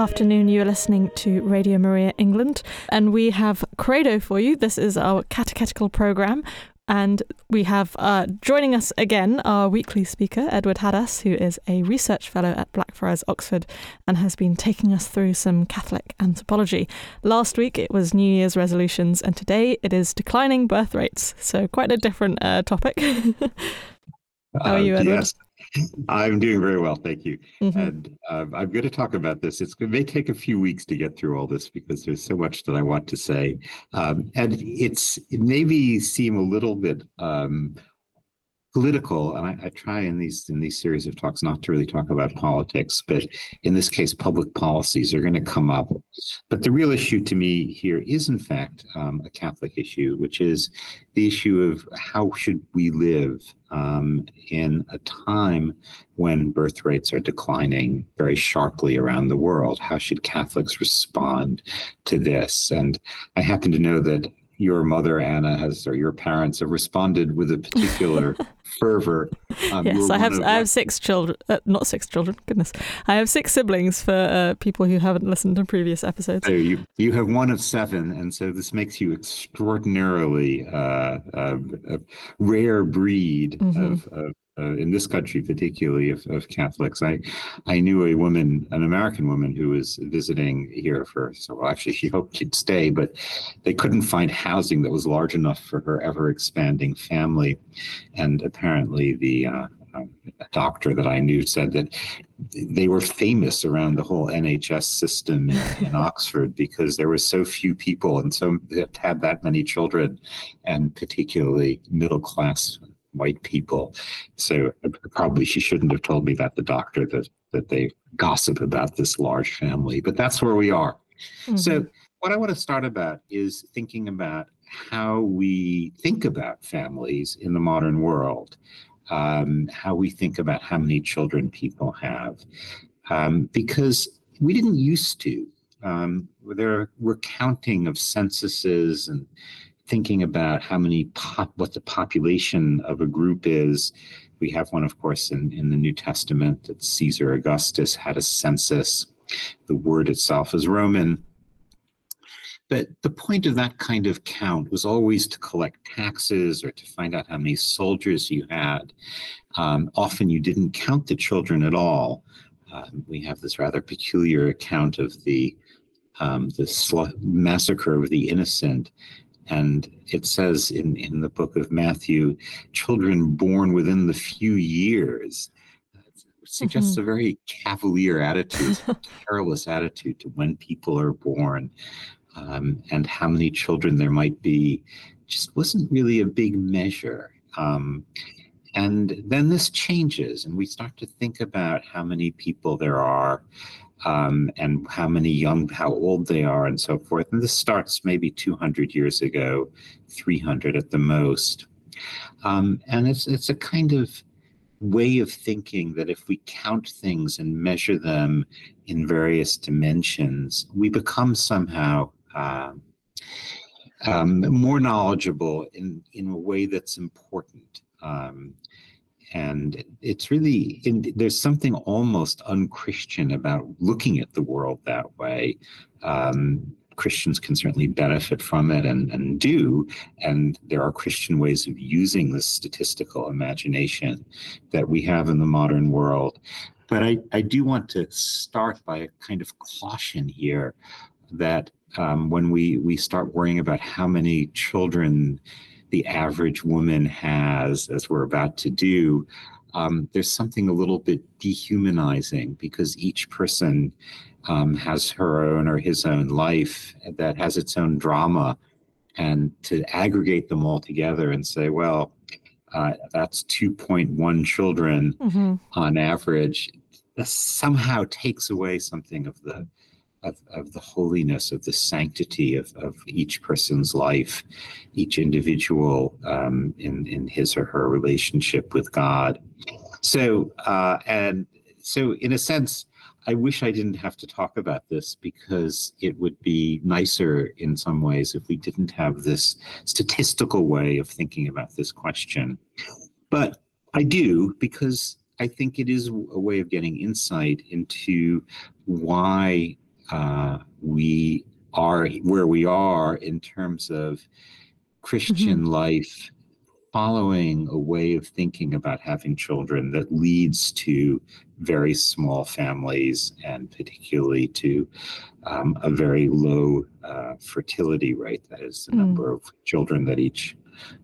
Afternoon. You are listening to Radio Maria England, and we have Credo for you. This is our catechetical program. And we have uh, joining us again our weekly speaker, Edward Hadas, who is a research fellow at Blackfriars, Oxford, and has been taking us through some Catholic anthropology. Last week it was New Year's resolutions, and today it is declining birth rates. So, quite a different uh, topic. How are you, Edward? Yes. I'm doing very well, thank you. Mhm. And uh, I'm going to talk about this. It's, it may take a few weeks to get through all this because there's so much that I want to say. Um, and it's it maybe seem a little bit um, political, and I, I try in these in these series of talks not to really talk about politics, but in this case, public policies are going to come up. But the real issue to me here is, in fact, um, a Catholic issue, which is the issue of how should we live um, in a time when birth rates are declining very sharply around the world. How should Catholics respond to this? And I happen to know that your mother Anna has, or your parents have responded with a particular fervor. Um, Yes, I have. I have six children. Uh, not six children. Goodness, I have six siblings. For uh, people who haven't listened to previous episodes. So you you have one of seven, and so this makes you extraordinarily uh, uh, a rare breed Mhm. of, of uh, in this country, particularly of, of Catholics. I I knew a woman, an American woman, who was visiting here for so well, actually she hoped she'd stay, but they couldn't find housing that was large enough for her ever expanding family, and apparently the uh, um, doctor that I knew said that they were famous around the whole NHS system in, in Oxford because there were so few people and so had that many children, and particularly middle class white people. So uh, probably she shouldn't have told me that the doctor that that they gossip about this large family, but that's where we are. So Mhm. what I want to start about is thinking about how we think about families in the modern world, um, how we think about how many children people have, um, because we didn't used to. Um, there were counting of censuses and thinking about how many pop, what the population of a group is. We have one, of course, in, in the New Testament that Caesar Augustus had a census. The word itself is Roman. But the point of that kind of count was always to collect taxes or to find out how many soldiers you had. Um, often you didn't count the children at all. Um, we have this rather peculiar account of the um, the sl- massacre of the innocent, and it says in in the book of Matthew, children born within the few years. Suggests a very cavalier attitude, careless attitude to when people are born um, and how many children there might be just wasn't really a big measure. Um, and then this changes, and we start to think about how many people there are, um, and how many young, how old they are, and so forth. And this starts maybe 200 years ago, 300 at the most. Um, and it's it's a kind of way of thinking that if we count things and measure them in various dimensions, we become somehow uh, um, more knowledgeable in, in a way that's important. Um, and it's really, in, there's something almost unchristian about looking at the world that way. Um, Christians can certainly benefit from it and, and do. And there are Christian ways of using this statistical imagination that we have in the modern world. But I, I do want to start by a kind of caution here that um, when we, we start worrying about how many children the average woman has, as we're about to do, um, there's something a little bit dehumanizing because each person um, has her own or his own life that has its own drama. And to aggregate them all together and say, well, uh, that's 2.1 children Mhm. on average, somehow takes away something of the of, of the holiness of the sanctity of, of each person's life, each individual um, in in his or her relationship with God. So uh, and so, in a sense, I wish I didn't have to talk about this because it would be nicer in some ways if we didn't have this statistical way of thinking about this question. But I do because I think it is a way of getting insight into why we are where we are in terms of Christian mm-hmm. life following a way of thinking about having children that leads to very small families and particularly to um, a very low uh, fertility rate. That is the mm. number of children that each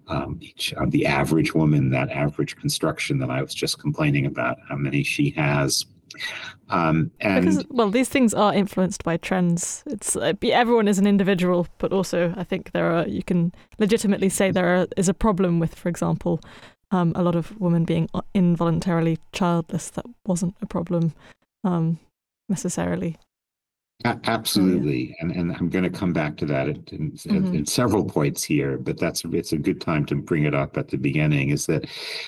um, each uh, the average woman, that average construction that I was just complaining about, how many she has um, because, well, these things are influenced by trends. It's uh, everyone is an individual, but also I think there are you can legitimately say there are, is a problem with, for example, um, a lot of women being uh, involuntarily childless. That wasn't a problem um, necessarily. Absolutely, and and I'm going to come back to that in, in, mm-hmm. in, several points here, but that's it's a good time to bring it up at the beginning. Is that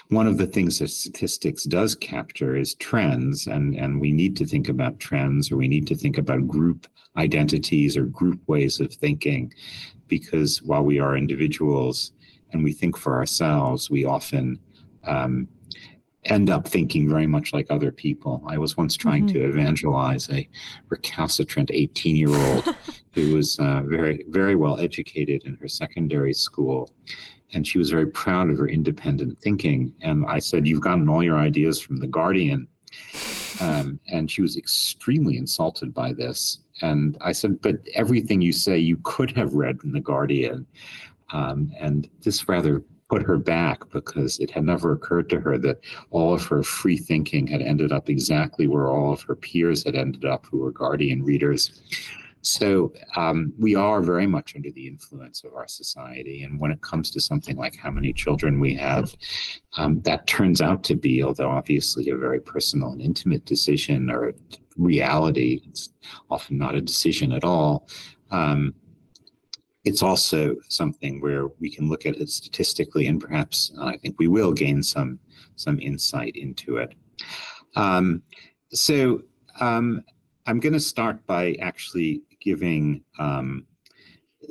one of the things that statistics does capture is trends, and and we need to think about trends, or we need to think about group identities or group ways of thinking, because while we are individuals and we think for ourselves, we often um, end up thinking very much like other people. I was once trying mm-hmm. to evangelize a recalcitrant 18 year old who was uh, very, very well educated in her secondary school. And she was very proud of her independent thinking. And I said, You've gotten all your ideas from The Guardian. Um, and she was extremely insulted by this. And I said, But everything you say you could have read in The Guardian. Um, and this rather put her back because it had never occurred to her that all of her free thinking had ended up exactly where all of her peers had ended up who were Guardian readers. So um, we are very much under the influence of our society. And when it comes to something like how many children we have, um, that turns out to be, although obviously a very personal and intimate decision or reality, it's often not a decision at all. Um, it's also something where we can look at it statistically and perhaps uh, I think we will gain some some insight into it. Um, so um, I'm going to start by actually giving um,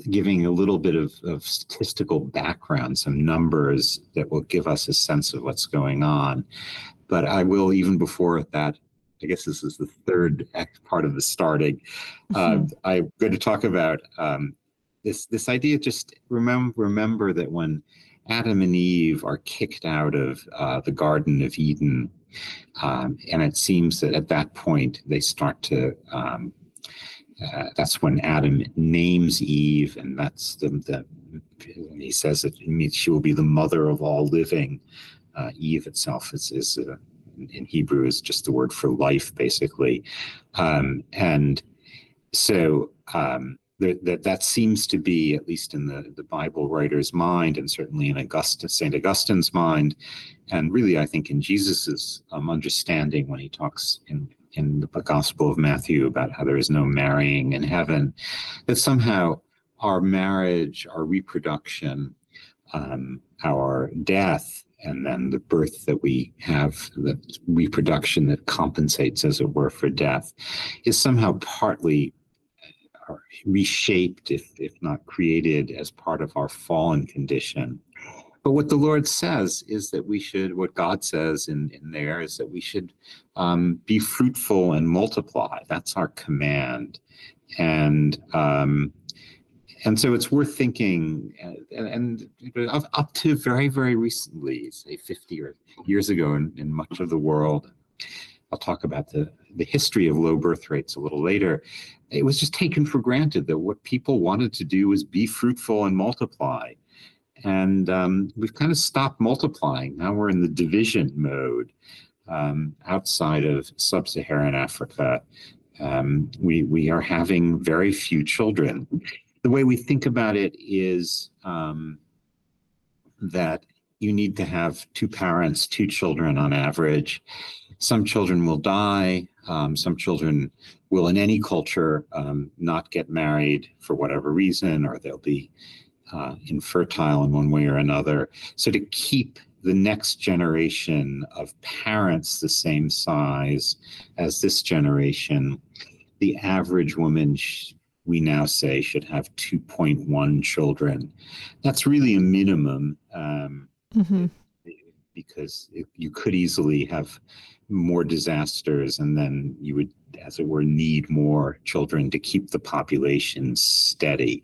giving a little bit of, of, statistical background, some numbers that will give us a sense of what's going on. But I will even before that. I guess this is the third part of the starting. Uh, mm-hmm. I'm going to talk about um, this this idea just remember remember that when Adam and Eve are kicked out of uh, the Garden of Eden, um, and it seems that at that point they start to. Um, uh, that's when Adam names Eve, and that's the, the he says that she will be the mother of all living. Uh, Eve itself is, is uh, in Hebrew is just the word for life, basically, um, and so um, that, that that seems to be at least in the, the bible writer's mind and certainly in augustine st augustine's mind and really i think in jesus's um, understanding when he talks in in the gospel of matthew about how there is no marrying in heaven that somehow our marriage our reproduction um, our death and then the birth that we have, the reproduction that compensates, as it were, for death, is somehow partly reshaped, if, if not created, as part of our fallen condition. But what the Lord says is that we should, what God says in, in there is that we should um, be fruitful and multiply. That's our command. And um, and so it's worth thinking, and, and up, up, to very, very recently, say 50 or years ago in, in much of the world, I'll talk about the, the history of low birth rates a little later it was just taken for granted that what people wanted to do was be fruitful and multiply. And um, we've kind of stopped multiplying. Now we're in the division mode um, outside of sub Saharan Africa. Um, we, we are having very few children. The way we think about it is um, that you need to have two parents, two children on average. Some children will die. Um, some children will, in any culture, um, not get married for whatever reason, or they'll be uh, infertile in one way or another. So, to keep the next generation of parents the same size as this generation, the average woman, sh- we now say, should have 2.1 children. That's really a minimum. Um, mm-hmm because it, you could easily have more disasters and then you would as it were need more children to keep the population steady.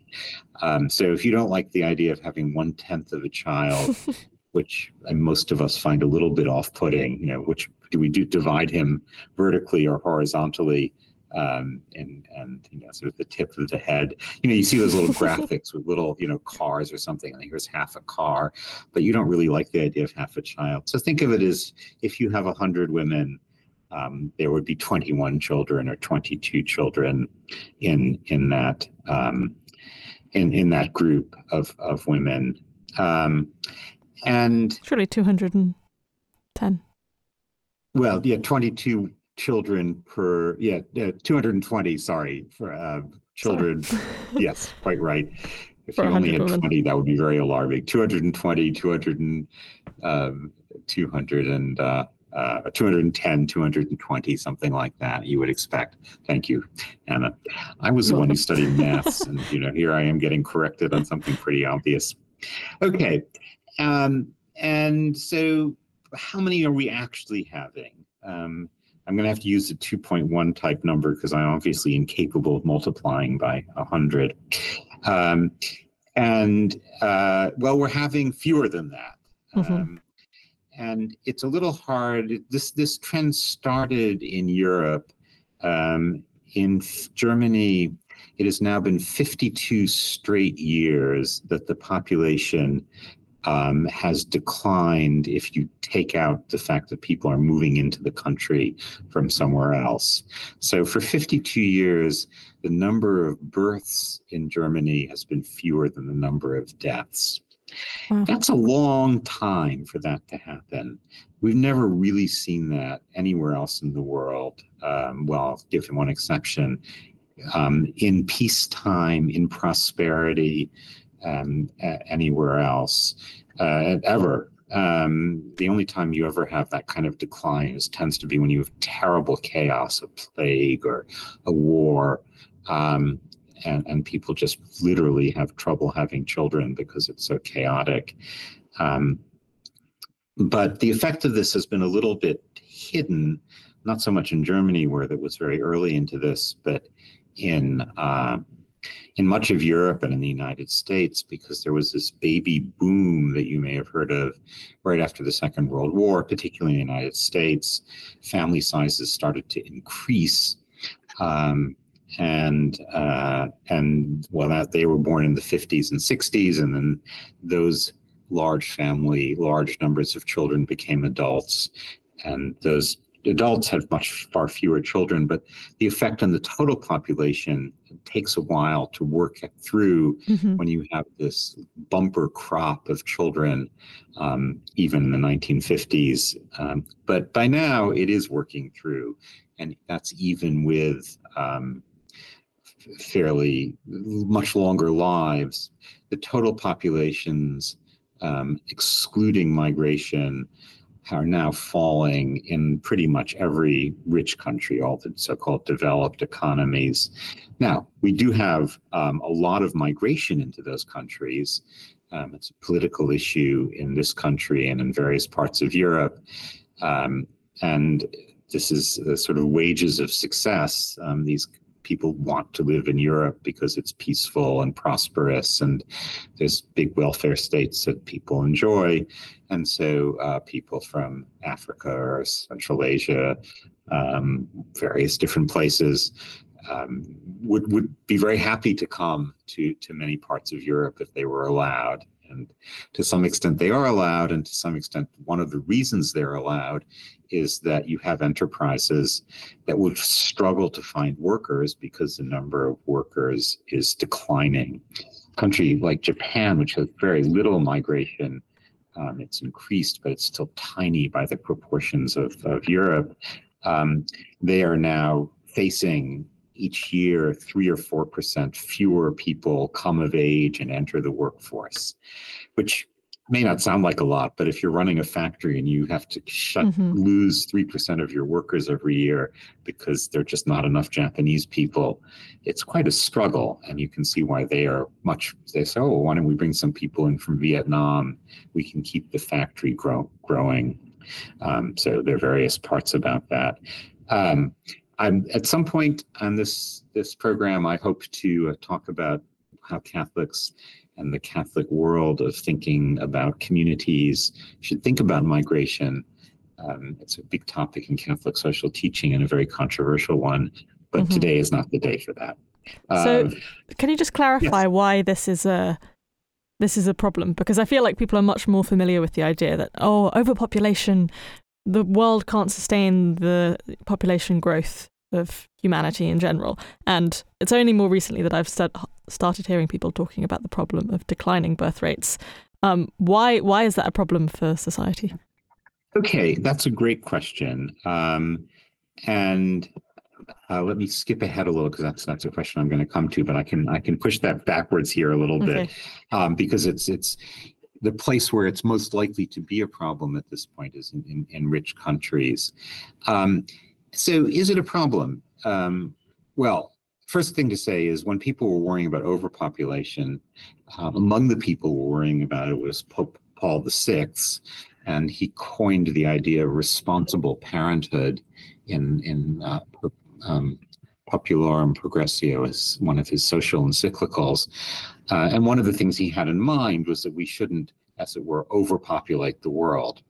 Um, so if you don't like the idea of having one tenth of a child which most of us find a little bit off-putting you know which do we do divide him vertically or horizontally um, and and you know sort of the tip of the head. You know, you see those little graphics with little you know cars or something, and here's half a car, but you don't really like the idea of half a child. So think of it as if you have a hundred women. Um, there would be 21 children or 22 children in in that um, in in that group of of women, um, and surely 210. Well, yeah, 22 children per yeah, 220 sorry for uh, children. Yes quite right. If you only had women. 20 that would be very alarming. 220 200 and um, 200 and uh, uh, 210 220 something like that you would expect. Thank you anna. I was the one who studied maths and you know here i am getting corrected on something pretty obvious. Okay um, and so how many are we actually having? Um, I'm going to have to use the 2.1 type number because I'm obviously incapable of multiplying by 100. Um, and uh, well, we're having fewer than that. Mm-hmm. Um, and it's a little hard. This this trend started in Europe. Um, in Germany, it has now been 52 straight years that the population um, has declined if you take out the fact that people are moving into the country from somewhere else. So for 52 years, the number of births in Germany has been fewer than the number of deaths. Mm-hmm. That's a long time for that to happen. We've never really seen that anywhere else in the world. Um, well, given one exception, um, in peacetime, in prosperity, um, anywhere else uh, ever. Um, the only time you ever have that kind of decline is tends to be when you have terrible chaos, a plague or a war, um, and and people just literally have trouble having children because it's so chaotic. Um, but the effect of this has been a little bit hidden, not so much in Germany where that was very early into this, but in uh, in much of Europe and in the United States because there was this baby boom that you may have heard of right after the Second World War, particularly in the United States. Family sizes started to increase. Um, and uh, and well, that they were born in the 50s and 60s, and then those large family, large numbers of children became adults, and those adults have much far fewer children, but the effect on the total population takes a while to work through mm-hmm. when you have this bumper crop of children, um, even in the 1950s. Um, but by now, it is working through, and that's even with um, fairly much longer lives. The total populations, um, excluding migration, are now falling in pretty much every rich country, all the so-called developed economies. Now, we do have um, a lot of migration into those countries. Um, it's a political issue in this country and in various parts of Europe. Um, and this is the sort of wages of success. Um, these people want to live in Europe because it's peaceful and prosperous, and there's big welfare states that people enjoy. And so uh, people from Africa or Central Asia, um, various different places, um, would would be very happy to come to to many parts of Europe if they were allowed. And to some extent, they are allowed, and to some extent, one of the reasons they're allowed is that you have enterprises that would struggle to find workers because the number of workers is declining. Country like Japan, which has very little migration, um, it's increased, but it's still tiny by the proportions of, of Europe. Um, they are now facing each year three or four percent fewer people come of age and enter the workforce, which may not sound like a lot, but if you're running a factory and you have to shut mm-hmm. lose three percent of your workers every year because there are just not enough Japanese people, it's quite a struggle. And you can see why they are much. They say, "Oh, why don't we bring some people in from Vietnam? We can keep the factory grow, growing." Um, so there are various parts about that. Um, I'm at some point on this this program. I hope to uh, talk about how Catholics and the Catholic world of thinking about communities should think about migration. Um, it's a big topic in Catholic social teaching and a very controversial one, but mm-hmm. today is not the day for that. So, um, can you just clarify yes. why this is a this is a problem? Because I feel like people are much more familiar with the idea that oh, overpopulation, the world can't sustain the population growth of humanity in general. And it's only more recently that I've st- started hearing people talking about the problem of declining birth rates. Um, why why is that a problem for society? Okay, that's a great question. Um, and uh, let me skip ahead a little because that's that's a question I'm going to come to, but I can I can push that backwards here a little okay. bit um, because it's it's the place where it's most likely to be a problem at this point is in, in, in rich countries. Um, so, is it a problem? Um, well, first thing to say is when people were worrying about overpopulation, uh, among the people were worrying about it was Pope Paul VI, and he coined the idea of responsible parenthood in in uh, um, Populorum Progressio as one of his social encyclicals. Uh, and one of the things he had in mind was that we shouldn't, as it were, overpopulate the world.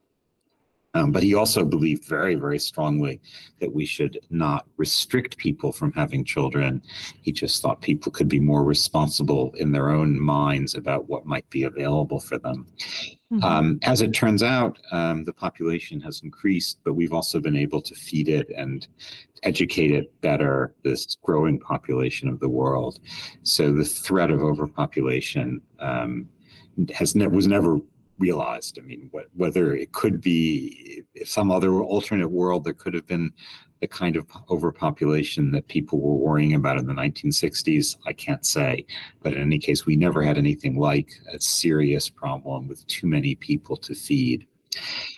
Um, but he also believed very, very strongly that we should not restrict people from having children. He just thought people could be more responsible in their own minds about what might be available for them. Mm-hmm. Um, as it turns out, um, the population has increased, but we've also been able to feed it and educate it better, this growing population of the world. So the threat of overpopulation um, has ne- was never realized. I mean, what, whether it could be some other alternate world, there could have been the kind of overpopulation that people were worrying about in the 1960s, I can't say. But in any case, we never had anything like a serious problem with too many people to feed.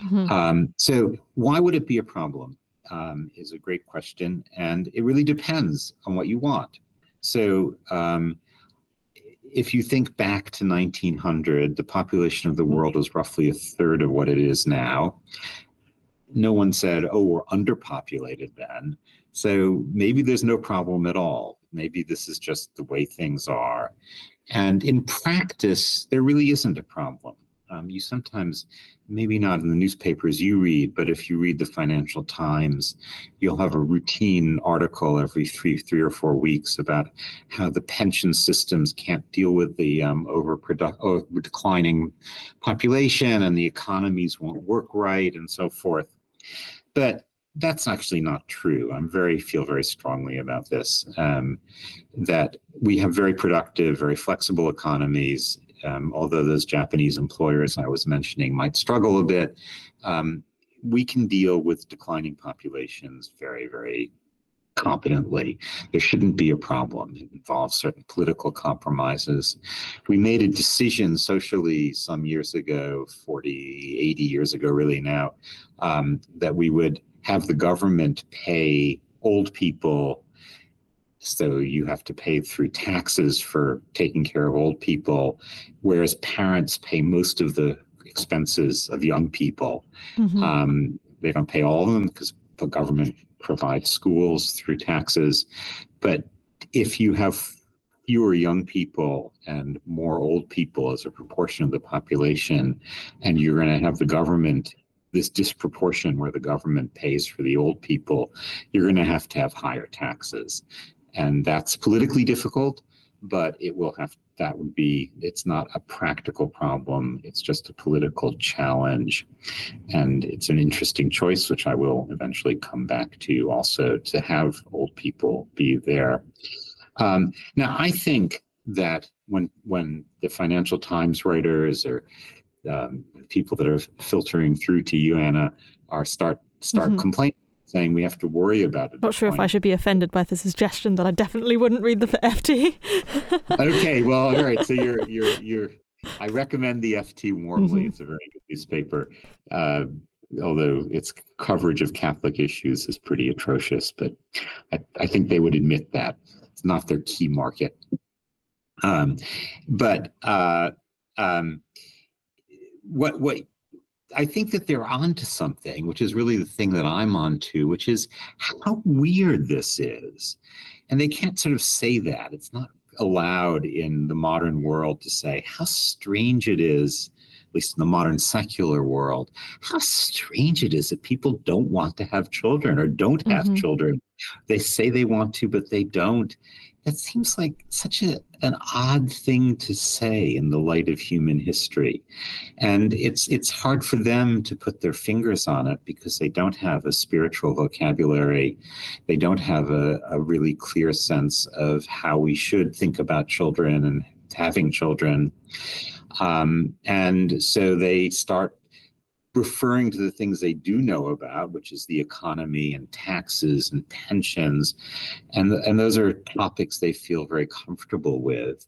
Mm-hmm. Um, so, why would it be a problem? Um, is a great question. And it really depends on what you want. So, um, if you think back to 1900, the population of the world mm-hmm. was roughly a third of what it is now. No one said, oh, we're underpopulated then. So maybe there's no problem at all. Maybe this is just the way things are. And in practice, there really isn't a problem. Um, you sometimes, maybe not in the newspapers you read, but if you read the Financial Times, you'll have a routine article every three, three or four weeks about how the pension systems can't deal with the um, overproduct, oh, declining population, and the economies won't work right, and so forth. But that's actually not true. I'm very feel very strongly about this. Um, that we have very productive, very flexible economies, um, although those Japanese employers I was mentioning might struggle a bit, um, we can deal with declining populations very, very competently. There shouldn't be a problem. It involves certain political compromises. We made a decision socially some years ago, 40, 80 years ago, really now, um, that we would have the government pay old people so you have to pay through taxes for taking care of old people, whereas parents pay most of the expenses of young people. Mm-hmm. Um, they don't pay all of them because the government provides schools through taxes. But if you have fewer young people and more old people as a proportion of the population, and you're going to have the government this disproportion where the government pays for the old people, you're going to have to have higher taxes and that's politically difficult but it will have that would be it's not a practical problem. It's just a political challenge. And it's an interesting choice which i will eventually come back to also to have old people be there. Um, now i think that when when the financial times writers or um, people that are filtering through to you anna are start start mm-hmm. complaining saying we have to worry about it. Not sure point. if I should be offended by the suggestion that I definitely wouldn't read the FT. okay, well, all right. So you're you're you're I recommend the FT warmly. Mhm. It's a very good newspaper. Uh, although its coverage of Catholic issues is pretty atrocious, but I, I think they would admit that it's not their key market. Um, but uh, um, what what I think that they're onto something, which is really the thing that I'm onto, which is how weird this is. And they can't sort of say that. It's not allowed in the modern world to say how strange it is, at least in the modern secular world, how strange it is that people don't want to have children or don't have Mhm. children. They say they want to, but they don't. That seems like such a, an odd thing to say in the light of human history. And it's it's hard for them to put their fingers on it because they don't have a spiritual vocabulary. They don't have a, a really clear sense of how we should think about children and having children. Um, and so they start referring to the things they do know about which is the economy and taxes and pensions and and those are topics they feel very comfortable with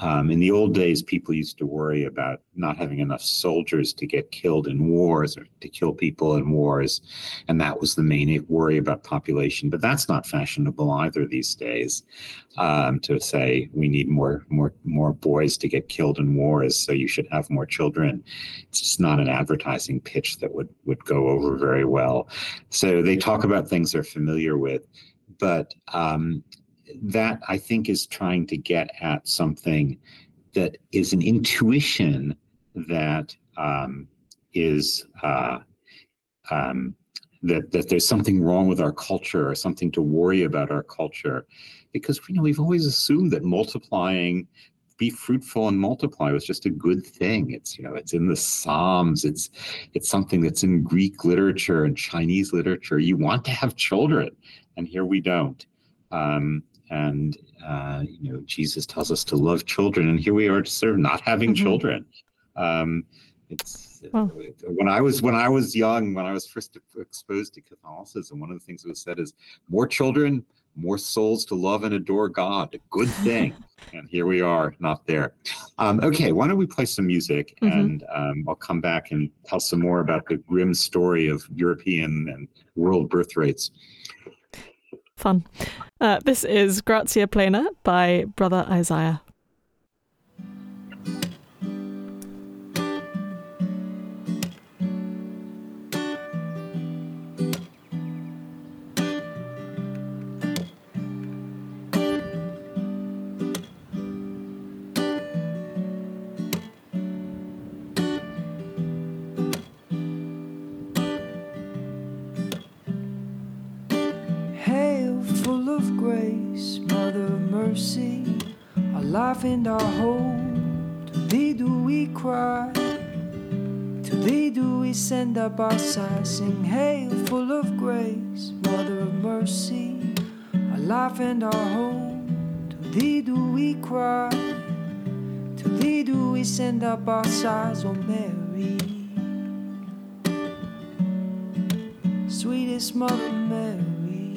um, in the old days, people used to worry about not having enough soldiers to get killed in wars or to kill people in wars. And that was the main worry about population. But that's not fashionable either these days um, to say we need more, more, more boys to get killed in wars, so you should have more children. It's just not an advertising pitch that would, would go over very well. So they talk about things they're familiar with. But um, that I think is trying to get at something that is an intuition that um, is uh, um, that that there's something wrong with our culture or something to worry about our culture, because you know we've always assumed that multiplying be fruitful and multiply was just a good thing. It's you know it's in the psalms. It's it's something that's in greek literature and chinese literature. You want to have children and here we don't. Um, and uh, you know jesus tells us to love children and here we are sort of not having Mhm. children um, it's Well- when i was when i was young when i was first exposed to catholicism one of the things that was said is more children more souls to love and adore god a good thing and here we are not there um, okay why don't we play some music Mhm. and um, i'll come back and tell some more about the grim story of european and world birth rates Fun. Uh, this is Gratia Plena by Brother Isaiah. Send up our sigh. Sing, Hail, full of grace, Mother of mercy, our life and our hope. To thee do we cry, to thee do we send up our sighs, O oh Mary. Sweetest Mother Mary.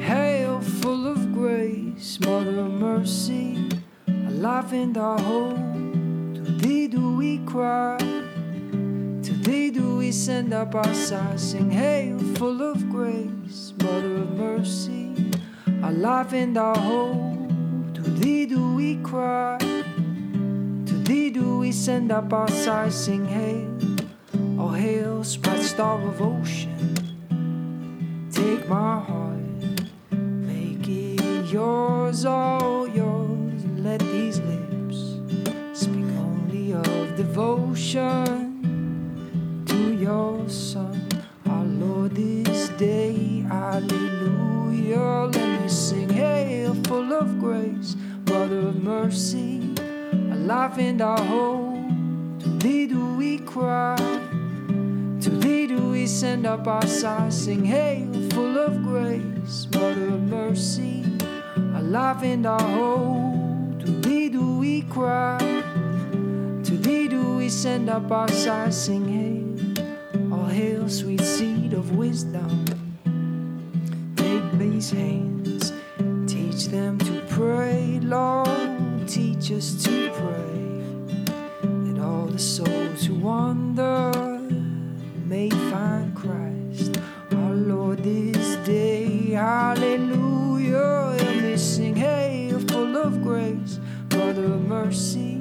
Hail, full of grace, Mother of mercy, our life and our hope. We cry, to thee do we send up our sighs. Sing, Hail, full of grace, Mother of mercy, our life and our hope. To thee do we cry, to thee do we send up our sighs. Sing, Hail, oh hail, bright star of ocean. Take my heart, make it yours, all devotion to your Son, our Lord, this day. Hallelujah. Let me sing, Hail, full of grace, Mother of mercy, our life and our hope. To thee do we cry. To thee do we send up our sighs, sing hail, full of grace, Mother of mercy, our life and our hope. To thee do we cry, to thee do we send up our sighs, sing hail, all hail, sweet seed of wisdom. Take these hands, teach them to pray. Lord, teach us to pray. that all the souls who wander may find Christ, our Lord, this day. Hallelujah. We sing, hey, full of grace, brother of mercy,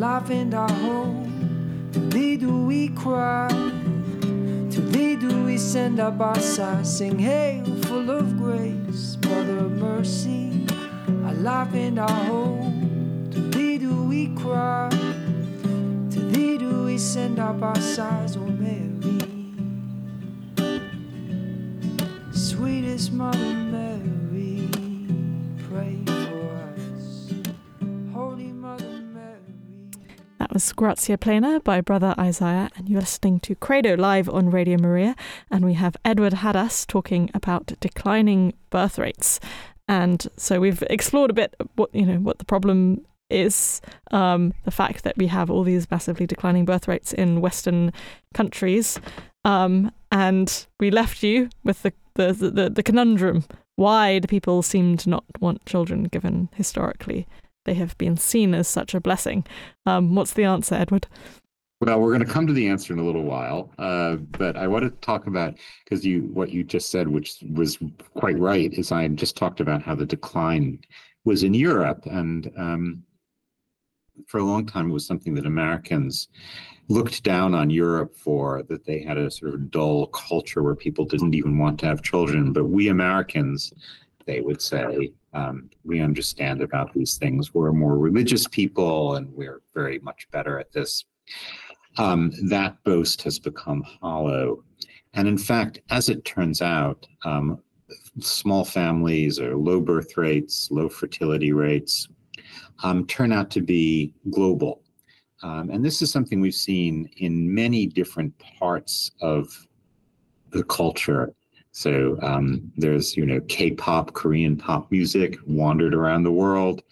alive in our home. To thee do we cry. To thee do we send up our sigh, sing, Hail, full of grace, Mother of mercy, alive in our home. To thee do we cry, to thee do we send up our sighs, O Mary. Sweetest Mother That was Gratia Plena by Brother Isaiah, and you're listening to Credo live on Radio Maria. And we have Edward Hadas talking about declining birth rates. And so we've explored a bit what you know what the problem is, um, the fact that we have all these massively declining birth rates in Western countries, um, and we left you with the the, the the conundrum: why do people seem to not want children, given historically they have been seen as such a blessing? Um, what's the answer, Edward? Well, we're going to come to the answer in a little while, uh, but I want to talk about because you what you just said, which was quite right, is I just talked about how the decline was in Europe, and um, for a long time it was something that Americans looked down on Europe for that they had a sort of dull culture where people didn't even want to have children, but we Americans, they would say, um, we understand about these things. We're more religious people, and we're very much better at this um, that boast has become hollow. And in fact, as it turns out, um, small families or low birth rates, low fertility rates um, turn out to be global. Um, and this is something we've seen in many different parts of the culture. So um, there's, you know, K-pop, Korean pop music wandered around the world,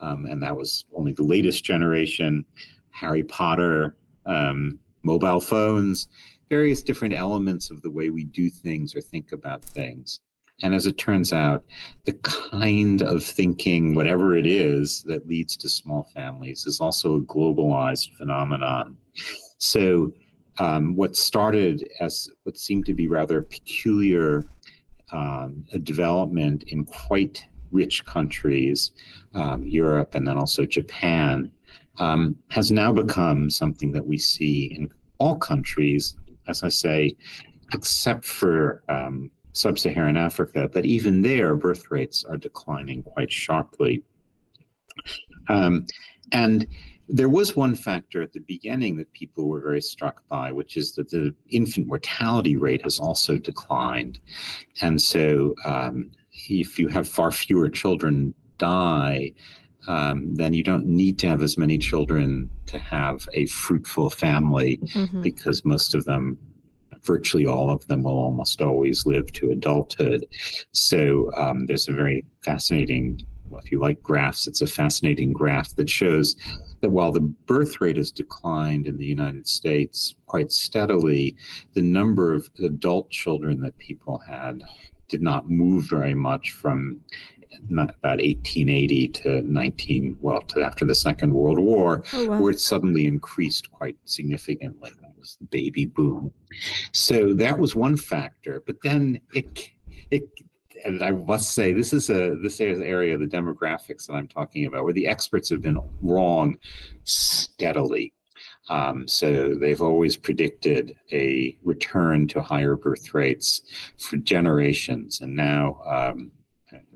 um, and that was only the latest generation. Harry Potter, um, mobile phones, various different elements of the way we do things or think about things. And as it turns out, the kind of thinking, whatever it is, that leads to small families is also a globalized phenomenon. So, um, what started as what seemed to be rather peculiar um, a development in quite rich countries, um, Europe and then also Japan, um, has now become something that we see in all countries, as I say, except for um, sub Saharan Africa. But even there, birth rates are declining quite sharply. Um, and there was one factor at the beginning that people were very struck by, which is that the infant mortality rate has also declined. And so, um, if you have far fewer children die, um, then you don't need to have as many children to have a fruitful family Mm-hmm. because most of them, virtually all of them, will almost always live to adulthood. So um, there's a very fascinating, well, if you like graphs, it's a fascinating graph that shows that while the birth rate has declined in the United States quite steadily, the number of adult children that people had did not move very much from not about 1880 to 19 well to after the second world war Oh, wow. where it suddenly increased quite significantly that was the baby boom so that was one factor but then it it and I must say this is a this is an area of the demographics that I'm talking about where the experts have been wrong steadily. Um, so they've always predicted a return to higher birth rates for generations, and now um,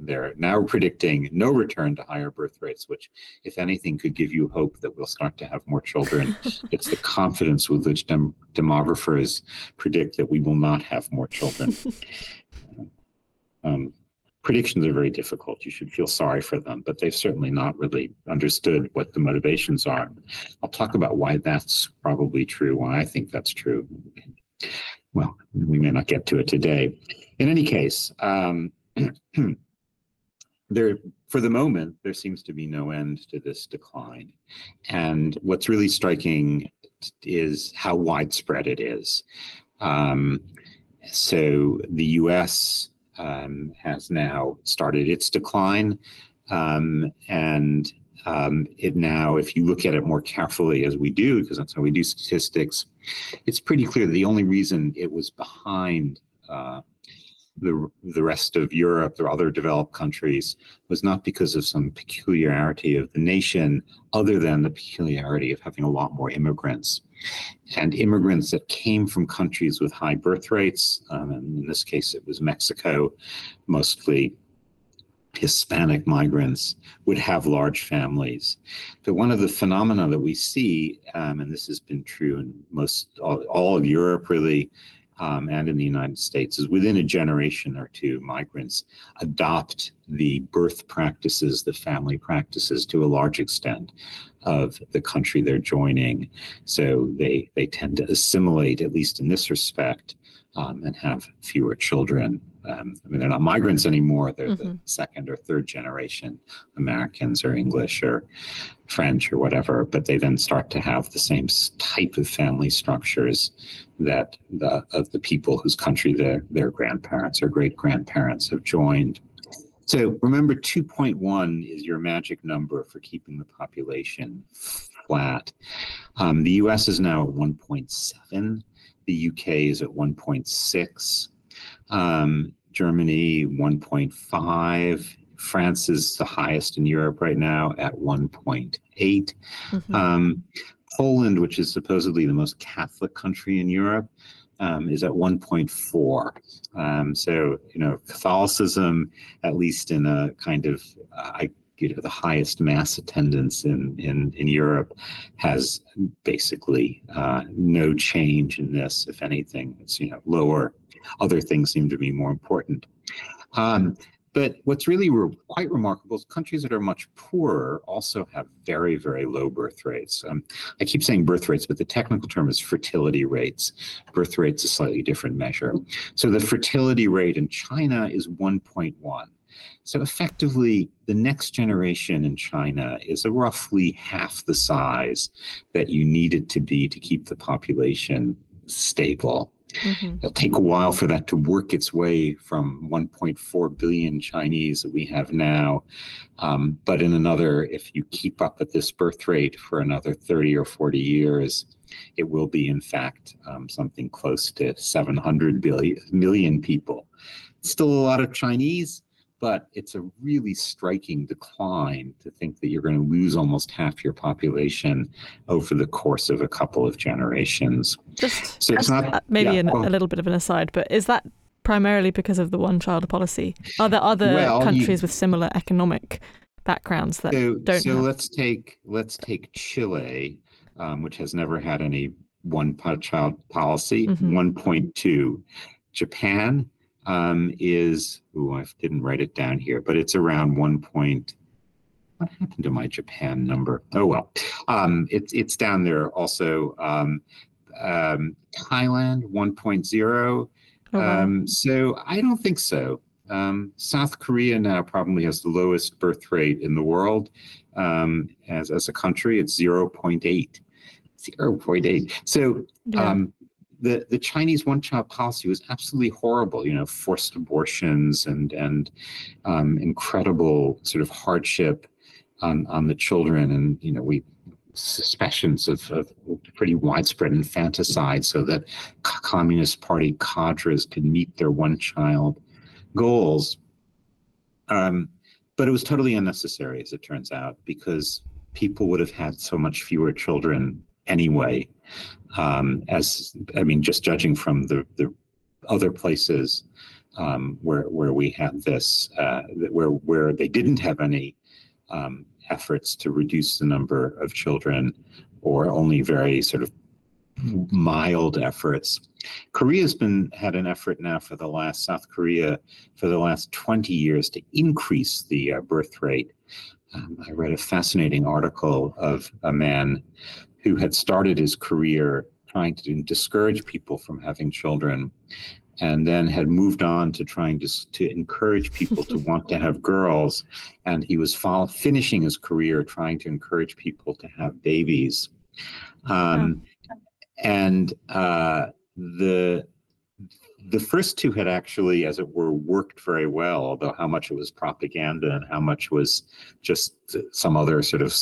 they're now predicting no return to higher birth rates, which, if anything, could give you hope that we'll start to have more children. it's the confidence with which dem- demographers predict that we will not have more children. um, predictions are very difficult. You should feel sorry for them, but they've certainly not really understood what the motivations are. I'll talk about why that's probably true, why I think that's true. Well, we may not get to it today. In any case, um, there for the moment there seems to be no end to this decline and what's really striking is how widespread it is um, so the us um, has now started its decline Um, and um, it now, if you look at it more carefully as we do, because that's how we do statistics, it's pretty clear that the only reason it was behind uh, the, the rest of Europe or other developed countries was not because of some peculiarity of the nation, other than the peculiarity of having a lot more immigrants. And immigrants that came from countries with high birth rates, um, and in this case it was Mexico, mostly Hispanic migrants would have large families. But one of the phenomena that we see, um, and this has been true in most all, all of Europe really, um, and in the United States is within a generation or two, migrants adopt the birth practices, the family practices to a large extent of the country they're joining. So they, they tend to assimilate, at least in this respect, um, and have fewer children. Um, I mean, they're not migrants anymore. They're mm-hmm. the second or third generation Americans or English or French or whatever, but they then start to have the same type of family structures that the of the people whose country their their grandparents or great grandparents have joined. So remember, 2.1 is your magic number for keeping the population flat. Um, the U.S. is now at 1.7. The UK is at 1.6. Um, Germany 1.5. France is the highest in Europe right now at 1.8. Mm-hmm. Um, Poland, which is supposedly the most Catholic country in Europe, um, is at 1.4. Um, so, you know, Catholicism, at least in a kind of, uh, you know, the highest mass attendance in, in, in Europe, has basically uh, no change in this. If anything, it's, you know, lower. Other things seem to be more important. Um, but what's really re- quite remarkable is countries that are much poorer also have very, very low birth rates. Um, I keep saying birth rates, but the technical term is fertility rates. Birth rate's is a slightly different measure. So the fertility rate in China is 1.1. So effectively, the next generation in China is a roughly half the size that you need it to be to keep the population stable. Mm-hmm. It'll take a while for that to work its way from 1.4 billion Chinese that we have now. Um, but in another, if you keep up at this birth rate for another 30 or 40 years, it will be, in fact, um, something close to 700 billion, million people. Still a lot of Chinese, but it's a really striking decline to think that you're going to lose almost half your population over the course of a couple of generations. Just so it's not maybe yeah, an, well, a little bit of an aside, but is that primarily because of the one-child policy? Are there other well, countries you, with similar economic backgrounds that so, don't? So have? let's take let's take Chile, um, which has never had any one-child policy. Mm-hmm. One point two. Japan um, is, oh, I didn't write it down here, but it's around one point. What happened to my Japan number? Oh well, um, it's it's down there also. Um, um, Thailand 1.0. Oh, wow. um, so I don't think so. Um, South Korea now probably has the lowest birth rate in the world um, as, as a country. It's 0.8. 0.8. So yeah. um, the the Chinese one child policy was absolutely horrible. You know, forced abortions and and um, incredible sort of hardship on on the children, and you know we suspicions of, of pretty widespread infanticide, so that Communist Party cadres could meet their one child goals. Um, but it was totally unnecessary, as it turns out, because people would have had so much fewer children anyway um, as I mean, just judging from the the other places um, where where we had this, uh, where where they didn't have any um, efforts to reduce the number of children, or only very sort of mild efforts. Korea's been had an effort now for the last South Korea for the last 20 years to increase the uh, birth rate. Um, I read a fascinating article of a man who had started his career trying to discourage people from having children and then had moved on to trying to, to encourage people to want to have girls. And he was finishing his career trying to encourage people to have babies. Um, And uh, the the first two had actually, as it were, worked very well, although how much it was propaganda and how much was just some other sort of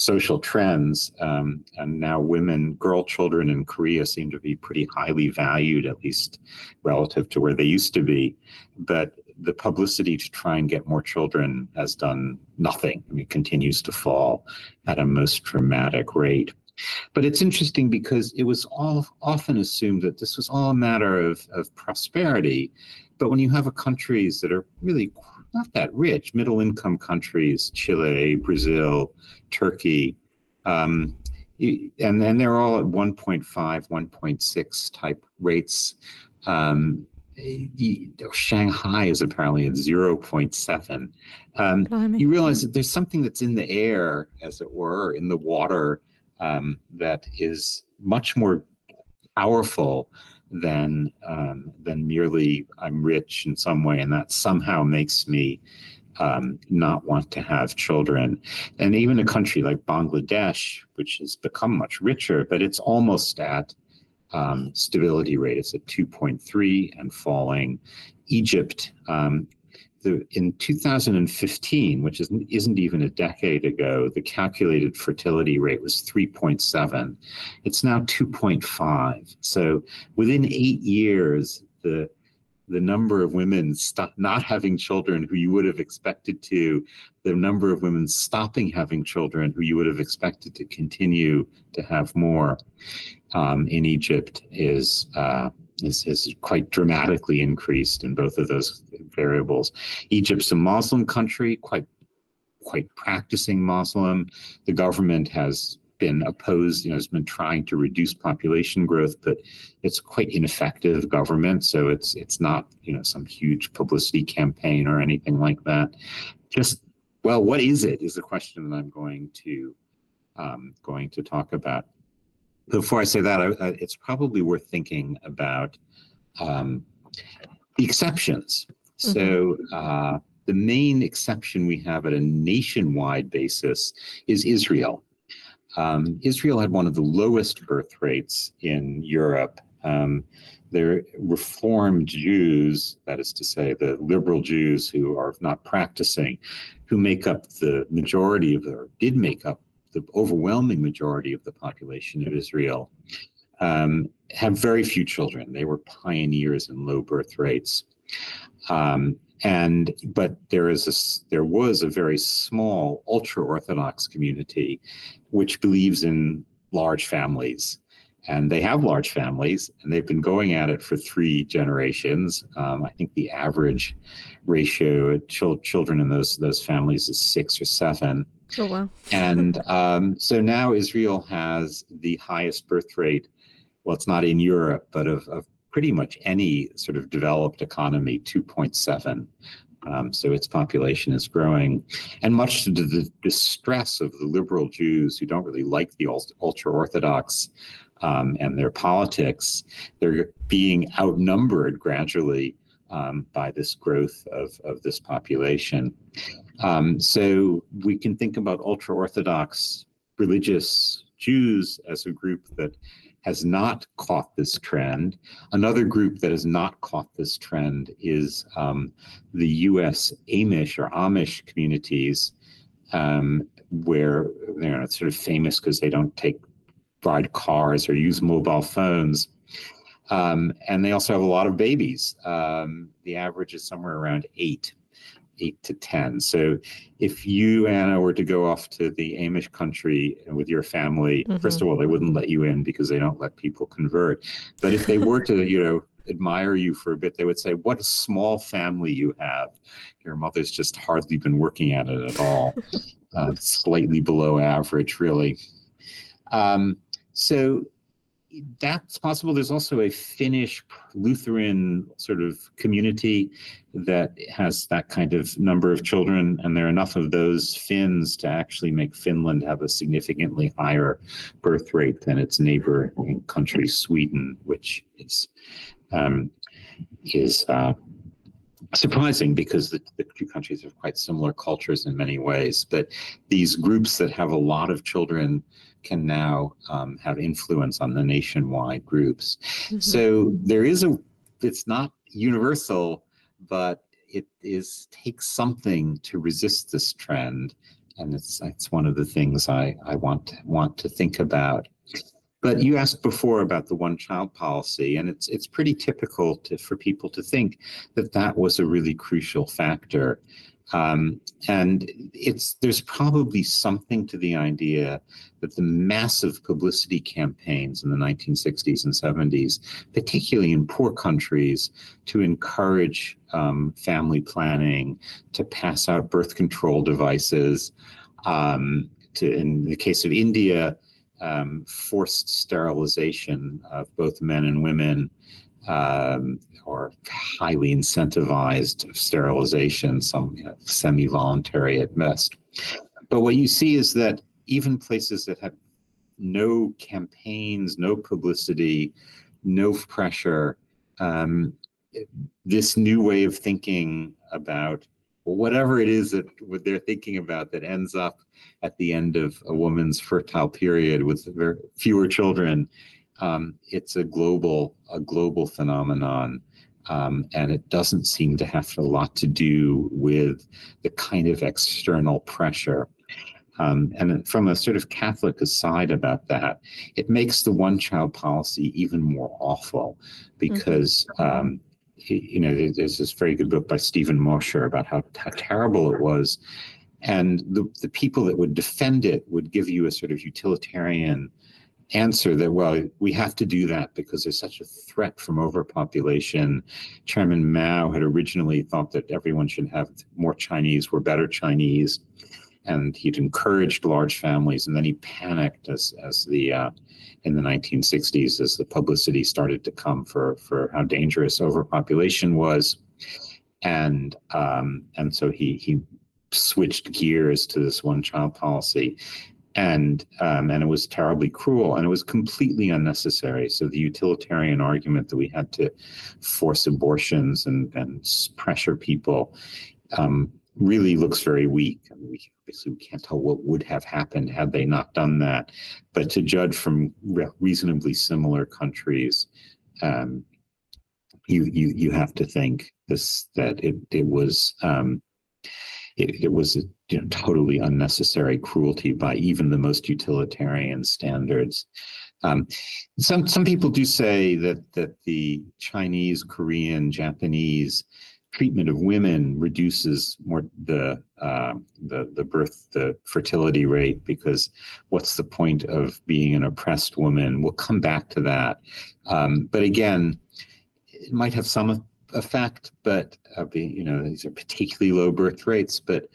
social trends. Um, and now women, girl children in Korea seem to be pretty highly valued, at least relative to where they used to be. But the publicity to try and get more children has done nothing. I mean, it continues to fall at a most dramatic rate. But it's interesting because it was all often assumed that this was all a matter of, of prosperity. But when you have a countries that are really not that rich, middle income countries, Chile, Brazil, Turkey, um, and then they're all at 1.5, 1.6 type rates. Um, Shanghai is apparently at 0.7. Um, you realize that there's something that's in the air, as it were, in the water, um, that is much more powerful than um, than merely I'm rich in some way, and that somehow makes me um, not want to have children. And even a country like Bangladesh, which has become much richer, but it's almost at um, stability rate. It's at 2.3 and falling. Egypt um, the, in 2015, which isn't, isn't even a decade ago, the calculated fertility rate was 3.7. It's now 2.5. So within eight years, the the number of women stop not having children who you would have expected to, the number of women stopping having children who you would have expected to continue to have more um, in Egypt is uh, is quite dramatically increased in both of those variables. Egypt's a Muslim country, quite quite practicing Muslim. The government has been opposed, you know, has been trying to reduce population growth, but it's quite ineffective government. So it's it's not, you know, some huge publicity campaign or anything like that. Just well, what is it? Is the question that I'm going to um, going to talk about before I say that, I, I, it's probably worth thinking about um, exceptions. Mm-hmm. So, uh, the main exception we have at a nationwide basis is Israel. Um, Israel had one of the lowest birth rates in Europe. Um, the Reformed Jews, that is to say, the liberal Jews who are not practicing, who make up the majority of, or did make up the overwhelming majority of the population of Israel, um, have very few children. They were pioneers in low birth rates. Um, and but there is a, there was a very small ultra orthodox community which believes in large families and they have large families and they've been going at it for three generations um, i think the average ratio of ch- children in those those families is six or seven Oh, wow. and um, so now Israel has the highest birth rate. Well, it's not in Europe, but of, of pretty much any sort of developed economy, 2.7. Um, so its population is growing. And much to the distress of the liberal Jews who don't really like the ultra Orthodox um, and their politics, they're being outnumbered gradually um, by this growth of, of this population. Um, so we can think about ultra Orthodox religious Jews as a group that has not caught this trend. Another group that has not caught this trend is um, the US Amish or Amish communities, um, where you know, sort of famous because they don't take ride cars or use mobile phones. Um, and they also have a lot of babies. Um, the average is somewhere around eight, eight to 10. So if you, Anna, were to go off to the Amish country with your family, mm-hmm. first of all, they wouldn't let you in because they don't let people convert. But if they were to, you know, admire you for a bit, they would say, What a small family you have. Your mother's just hardly been working at it at all, uh, slightly below average, really. Um, so that's possible. There's also a Finnish Lutheran sort of community that has that kind of number of children, and there are enough of those Finns to actually make Finland have a significantly higher birth rate than its neighbor country, Sweden, which is um, is uh, surprising because the, the two countries have quite similar cultures in many ways. But these groups that have a lot of children can now um, have influence on the nationwide groups. Mm-hmm. So there is a it's not universal, but it is takes something to resist this trend, and it's it's one of the things I I want want to think about. But you asked before about the one child policy, and it's it's pretty typical to, for people to think that that was a really crucial factor. Um, and it's there's probably something to the idea that the massive publicity campaigns in the 1960s and 70s, particularly in poor countries, to encourage um, family planning, to pass out birth control devices, um, to in the case of India, um, forced sterilization of both men and women, um, or highly incentivized sterilization, some you know, semi voluntary at best. But what you see is that even places that have no campaigns, no publicity, no pressure, um, this new way of thinking about whatever it is that what they're thinking about that ends up at the end of a woman's fertile period with fewer children um, it's a global a global phenomenon um, and it doesn't seem to have a lot to do with the kind of external pressure um, and from a sort of Catholic aside about that, it makes the one child policy even more awful because mm-hmm. um, you know, there's this very good book by Steven Mosher about how, how terrible it was. And the, the people that would defend it would give you a sort of utilitarian answer that, well, we have to do that because there's such a threat from overpopulation. Chairman Mao had originally thought that everyone should have more Chinese were better Chinese. And he'd encouraged large families, and then he panicked as as the uh, in the 1960s as the publicity started to come for for how dangerous overpopulation was, and um, and so he he switched gears to this one child policy, and um, and it was terribly cruel and it was completely unnecessary. So the utilitarian argument that we had to force abortions and and pressure people um, really looks very weak. I mean, we obviously we can't tell what would have happened had they not done that, but to judge from re- reasonably similar countries, um, you you you have to think this that it it was um, it, it was you know, totally unnecessary cruelty by even the most utilitarian standards. Um, some some people do say that that the Chinese, Korean, Japanese treatment of women reduces more the uh, the the birth the fertility rate because what's the point of being an oppressed woman? We'll come back to that, um, but again, it might have some effect, but uh, you know these are particularly low birth rates, but.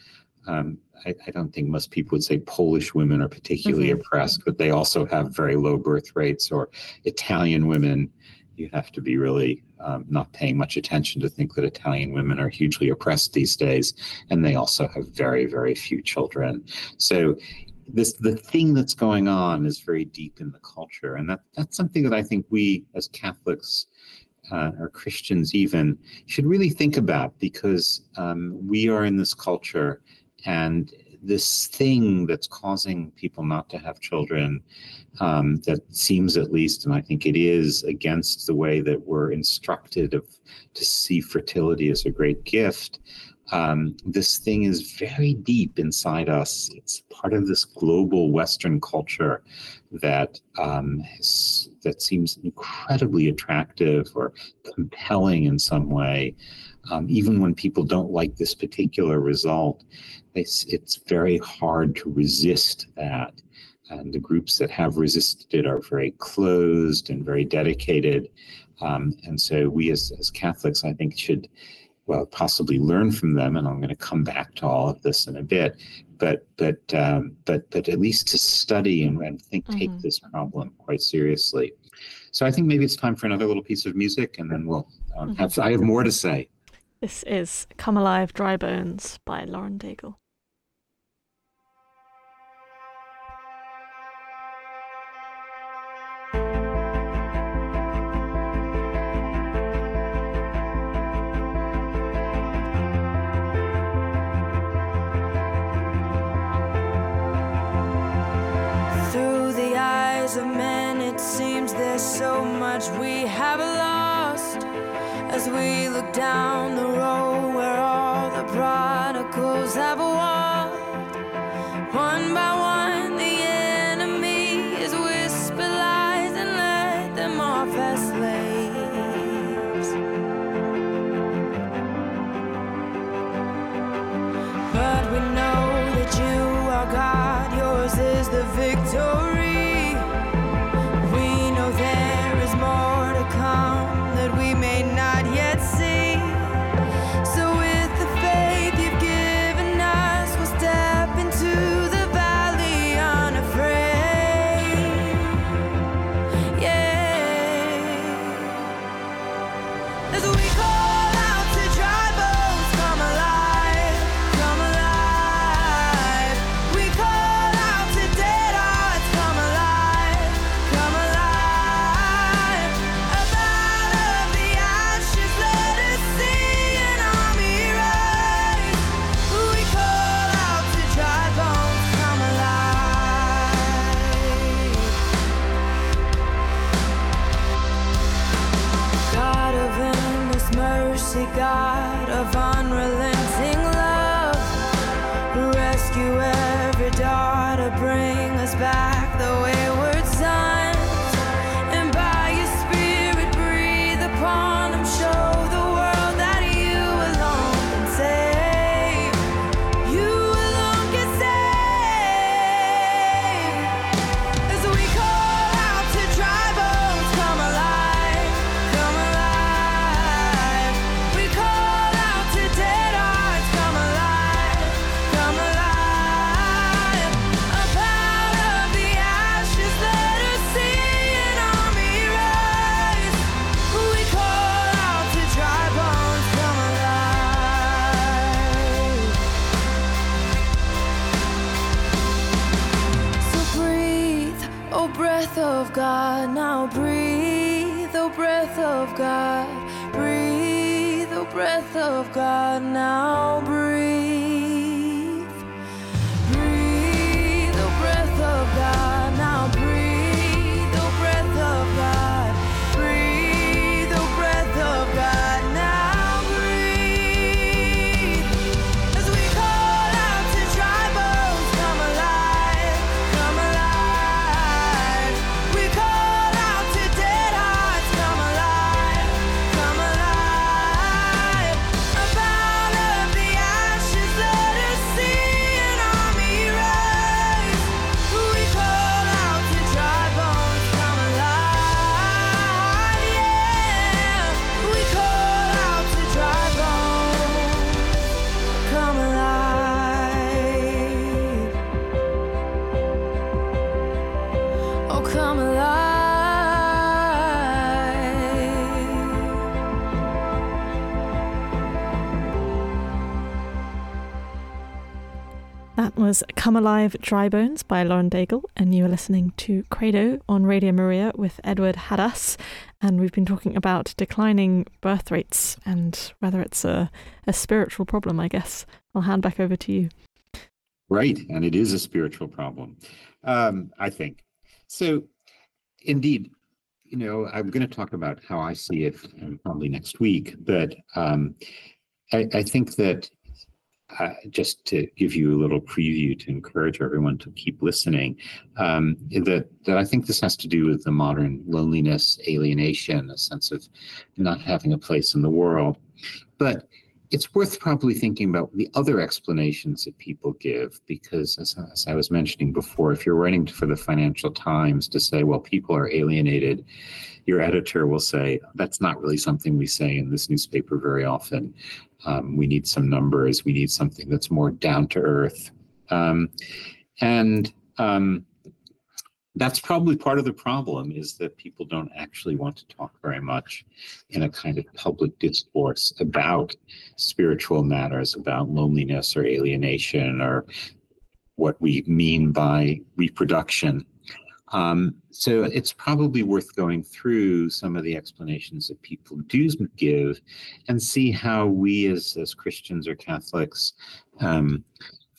Um, I, I, don't think most people would say Polish women are particularly mm-hmm. oppressed, but they also have very low birth rates, or Italian women you have to be really um, not paying much attention to think that Italian women are hugely oppressed these days, and they also have very, very few children. So this the thing that's going on is very deep in the culture, and that that's something that I think we as Catholics. Uh, or Christians even should really think about because um, we are in this culture and this thing that's causing people not to have children um, that seems at least and i think it is against the way that we're instructed of to see fertility as a great gift um, this thing is very deep inside us it's part of this global western culture that um, is, that seems incredibly attractive or compelling in some way um, even when people don't like this particular result it's, it's very hard to resist that. And the groups that have resisted it are very closed and very dedicated. Um, and so we as, as Catholics, I think, should, well, possibly learn from them. And I'm going to come back to all of this in a bit. But but um, but but at least to study and, and think mm-hmm. take this problem quite seriously. So I think maybe it's time for another little piece of music, and then we'll um, mm-hmm. have I have more to say. This is "Come Alive, Dry Bones" by Lauren Daigle. We have lost. as we look down the road God, now was Come Alive Dry Bones by Lauren Daigle, and you are listening to Credo on Radio Maria with Edward Hadas. And we've been talking about declining birth rates and whether it's a, a spiritual problem, I guess. I'll hand back over to you. Right, and it is a spiritual problem, um, I think. So, indeed, you know, I'm going to talk about how I see it probably next week, but um, I, I think that uh, just to give you a little preview to encourage everyone to keep listening, um, that that I think this has to do with the modern loneliness, alienation, a sense of not having a place in the world, but it's worth probably thinking about the other explanations that people give because as, as, i was mentioning before if you're writing for the financial times to say well people are alienated your editor will say that's not really something we say in this newspaper very often. Um, we need some numbers. We need something that's more down to earth. Um, and um, that's probably part of the problem is that people don't actually want to talk very much in a kind of public discourse about spiritual matters, about loneliness or alienation or what we mean by reproduction. Um, so it's probably worth going through some of the explanations that people do give and see how we as, as Christians or Catholics um,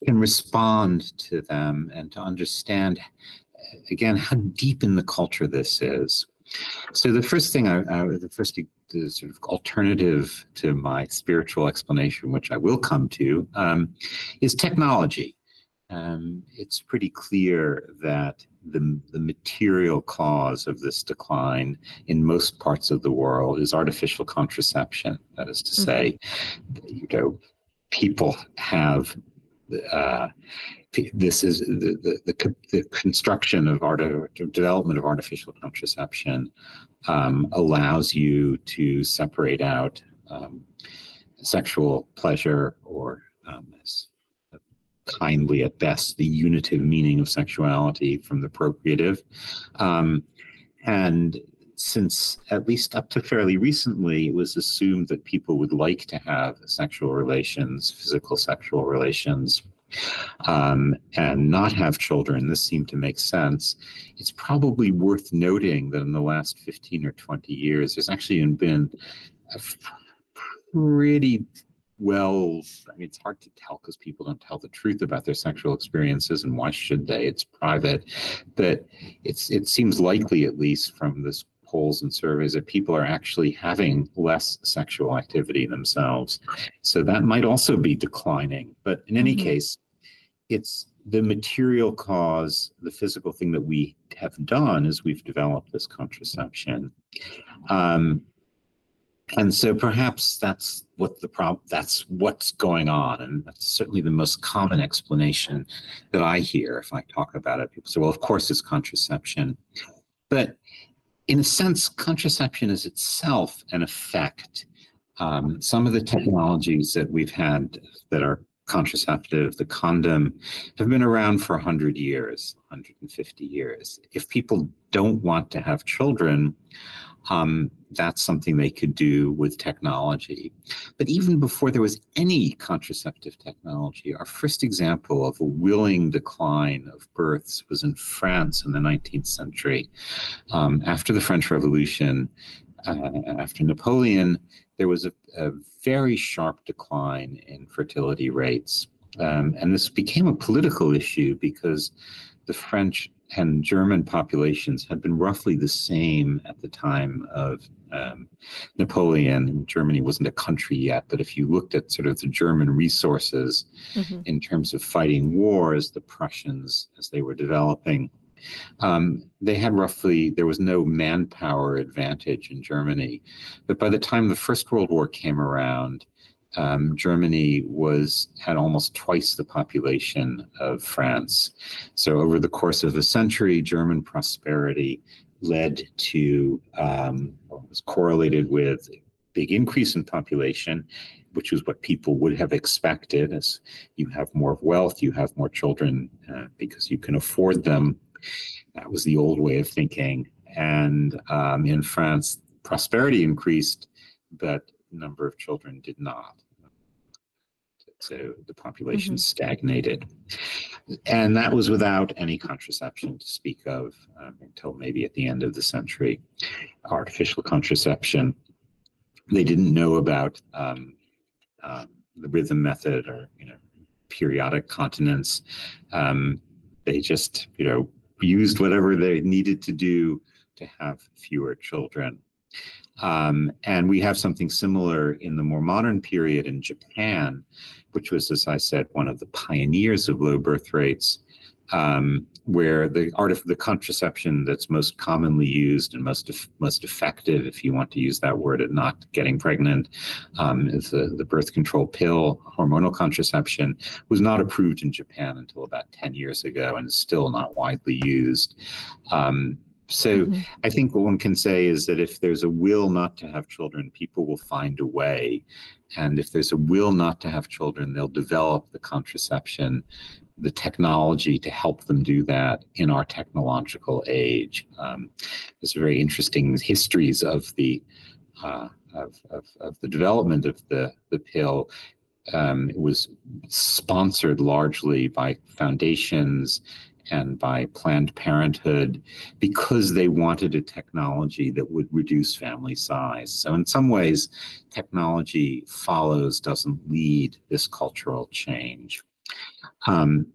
can respond to them and to understand again how deep in the culture this is So the first thing I, I the first the sort of alternative to my spiritual explanation, which I will come to, um, is technology. Um, it's pretty clear that the, the material cause of this decline in most parts of the world is artificial contraception. That is to mm-hmm. say, you know, people have uh, this is the, the, the, the, construction of art development of artificial contraception um, allows you to separate out um, sexual pleasure or um, kindly at best the unitive meaning of sexuality from the procreative um, and since at least up to fairly recently, it was assumed that people would like to have sexual relations, physical sexual relations, um, and not have children. This seemed to make sense. It's probably worth noting that in the last 15 or 20 years, there's actually been a pretty well, I mean, it's hard to tell because people don't tell the truth about their sexual experiences, and why should they? It's private, but it's it seems likely, at least from this polls and surveys that people are actually having less sexual activity themselves. So that might also be declining. But in any mm-hmm. case, it's the material cause, the physical thing that we have done is we've developed this contraception. Um, and so perhaps that's what the problem that's what's going on and that's certainly the most common explanation that i hear if i talk about it people say well of course it's contraception but in a sense, contraception is itself an effect. Um, some of the technologies that we've had that are contraceptive, the condom, have been around for 100 years, 150 years. If people don't want to have children, um, that's something they could do with technology. But even before there was any contraceptive technology, our first example of a willing decline of births was in France in the 19th century. Um, after the French Revolution, uh, after Napoleon, there was a, a, very sharp decline in fertility rates. Um, and this became a political issue because the French and German populations had been roughly the same at the time of um, Napoleon. Germany wasn't a country yet, but if you looked at sort of the German resources mm-hmm. in terms of fighting wars, the Prussians, as they were developing, um, they had roughly, there was no manpower advantage in Germany. But by the time the First World War came around, um, Germany was had almost twice the population of France. So over the course of a century, German prosperity led to um, was correlated with big increase in population, which is what people would have expected. As you have more wealth, you have more children uh, because you can afford them. That was the old way of thinking. And um, in France, prosperity increased, but number of children did not so the population mm-hmm. stagnated. And that was without any contraception to speak of um, until maybe at the end of the century. Artificial contraception. They didn't know about um, um, the rhythm method or you know periodic continence. Um, they just you know used whatever they needed to do to have fewer children. Um, and we have something similar in the more modern period in Japan, which was, as I said, one of the pioneers of low birth rates, um, where the art of the contraception that's most commonly used and most most effective, if you want to use that word, at not getting pregnant, um, is the, the birth control pill, hormonal contraception, was not approved in Japan until about 10 years ago and is still not widely used. Um, so mm-hmm. I think what one can say is that if there's a will not to have children, people will find a way. And if there's a will not to have children, they'll develop the contraception, the technology to help them do that in our technological age. Um, there's very interesting histories of the uh, of, of, of, the development of the, the pill. Um, it was sponsored largely by foundations and by Planned Parenthood because they wanted a technology that would reduce family size. So, in some ways, technology follows, doesn't lead this cultural change. Um,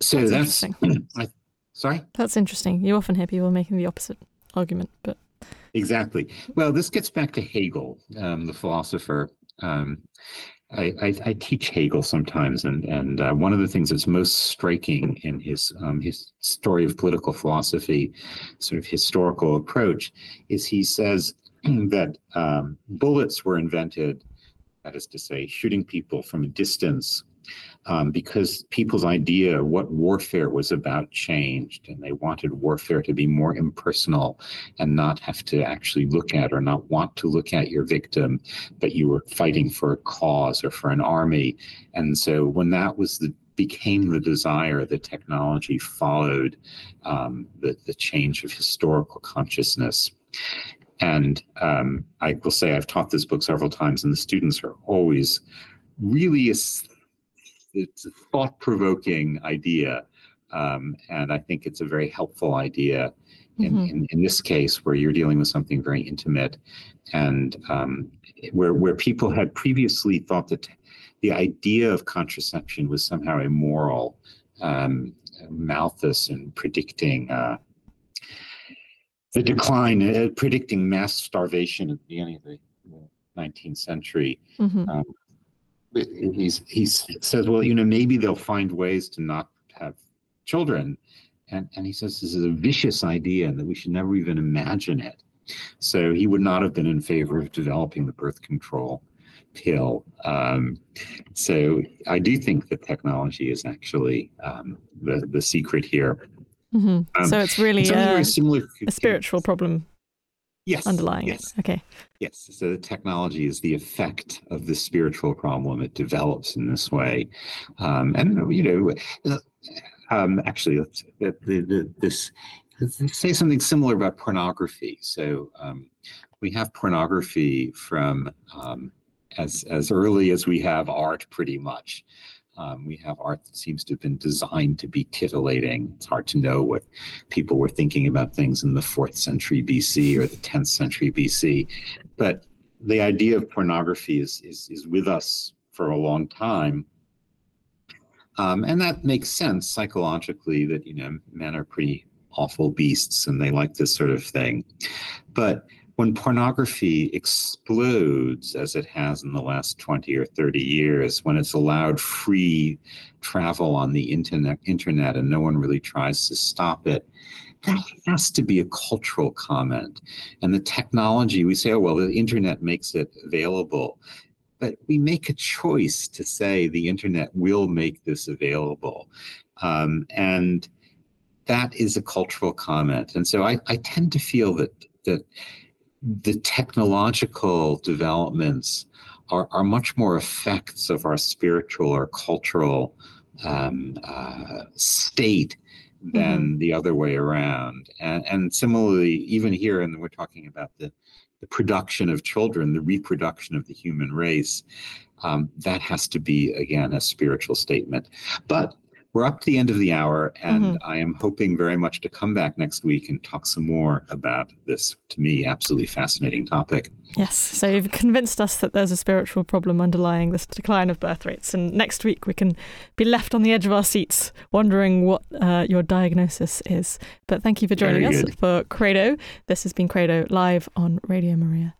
so that's, that's I, sorry. That's interesting. You often hear people making the opposite argument, but Exactly. Well, this gets back to Hegel, um, the philosopher. Um, I, I, I, teach Hegel sometimes, and and uh, one of the things that's most striking in his um, his story of political philosophy, sort of historical approach, is he says that um, bullets were invented, that is to say, shooting people from a distance um, because people's idea of what warfare was about changed, and they wanted warfare to be more impersonal and not have to actually look at or not want to look at your victim, but you were fighting for a cause or for an army. And so when that was the became the desire, the technology followed um, the, the change of historical consciousness. And um, I will say I've taught this book several times, and the students are always really it's a thought provoking idea. Um, and I think it's a very helpful idea in, mm-hmm. in, in, this case where you're dealing with something very intimate and um, where, where people had previously thought that the idea of contraception was somehow immoral, um, Malthus and predicting uh, the decline, uh, predicting mass starvation at the beginning of the 19th century. Mm-hmm. Um, he's he says, well, you know, maybe they'll find ways to not have children, and and he says this is a vicious idea and that we should never even imagine it. So he would not have been in favor of developing the birth control pill. Um, so I do think that technology is actually um, the the secret here. Mm-hmm. Um, so it's really a, similar, a spiritual problem yes, underlying yes. it. Okay. Yes. So the technology is the effect of the spiritual problem. It develops in this way. Um, and, you know, uh, um, actually, let's, the, the, this, say something similar about pornography. So um, we have pornography from um, as, as early as we have art, pretty much. Um, we have art that seems to have been designed to be titillating. It's hard to know what people were thinking about things in the fourth century BC or the 10th century BC. But the idea of pornography is, is, is with us for a long time. Um, and that makes sense psychologically that, you know, men are pretty awful beasts and they like this sort of thing. But when pornography explodes, as it has in the last 20 or 30 years, when it's allowed free travel on the internet, internet and no one really tries to stop it, that has to be a cultural comment. And the technology, we say, oh, well, the internet makes it available. But we make a choice to say the internet will make this available. Um, and that is a cultural comment. And so I, I tend to feel that that the technological developments are, are much more effects of our spiritual or cultural um, uh, state than mm-hmm. the other way around. And, and similarly, even here, and we're talking about the, the production of children, the reproduction of the human race, um, that has to be, again, a spiritual statement. But we're up to the end of the hour, and mm-hmm. I am hoping very much to come back next week and talk some more about this, to me, absolutely fascinating topic. Yes, so you've convinced us that there's a spiritual problem underlying this decline of birth rates, and next week we can be left on the edge of our seats wondering what uh, your diagnosis is. But thank you for joining us for Credo. This has been Credo live on Radio Maria.